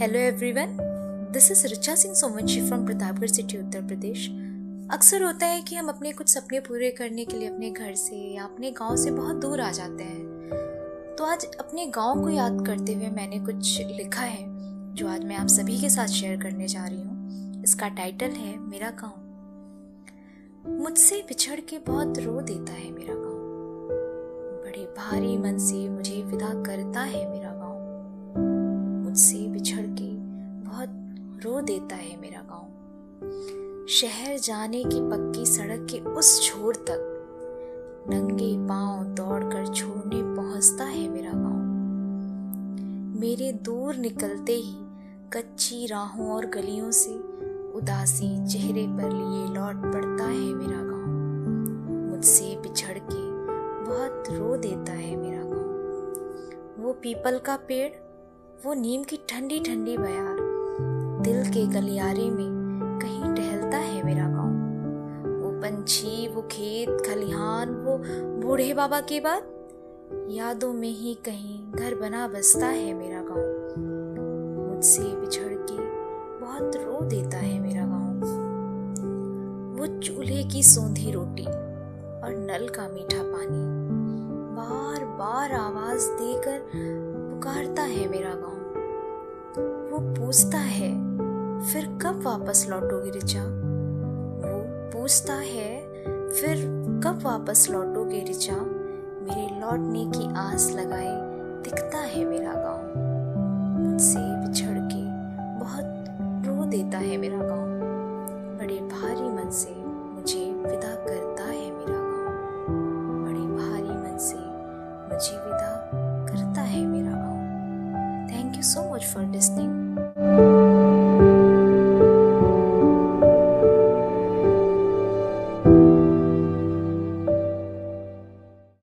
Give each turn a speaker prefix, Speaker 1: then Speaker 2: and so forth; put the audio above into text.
Speaker 1: Hello everyone this is Richa Singh Somvanshi from Pratapgarh city Uttar Pradesh अक्सर होता है कि हम अपने कुछ सपने पूरे करने के लिए अपने घर से या अपने गाँव से बहुत दूर आ जाते हैं। तो आज अपने गाँव को याद करते हुए मैंने कुछ लिखा है, जो आज मैं आप सभी के साथ शेयर करने जा रही हूँ। इसका टाइटल है, मेरा गाँव। मुझसे बिछड़ के बहुत रो देता है मेरा गाँव। बड़े भारी मन से मुझे विदा करता है मेरा देता है मेरा गाँव। शहर जाने की पक्की सड़क के उस छोर तक नंगे पाँव दौड़कर छोड़ने पहुँचता है मेरा गाँव। मेरे दूर निकलते ही कच्ची राहों और गलियों से उदासी चेहरे पर लिए लौट पड़ता है मेरा गाँव। मुझसे बिछड़ के बहुत रो देता है मेरा गाँव। वो पीपल का पेड़, वो नीम की ठंडी ठंडी बयार दिल के गलियारे में कहीं टहलता है मेरा गाँव। वो पंछी, वो खेत, खलिहान, वो बूढ़े बाबा के बाद यादों में ही कहीं घर बना बसता है मेरा गाँव। मुझसे बिछड़ के बहुत रो देता है मेरा गाँव। वो चूल्हे की सौंधी रोटी और नल का मीठा पानी बार बार आवाज़ देकर पुकारता है मेरा गाँव। वो पूछता है, फिर कब वापस लौटोगे रिचा वो पूछता है, फिर कब वापस लौटोगे रिचा मेरे लौटने की आस लगाए दिखता है मेरा गाँव। You so much for listening.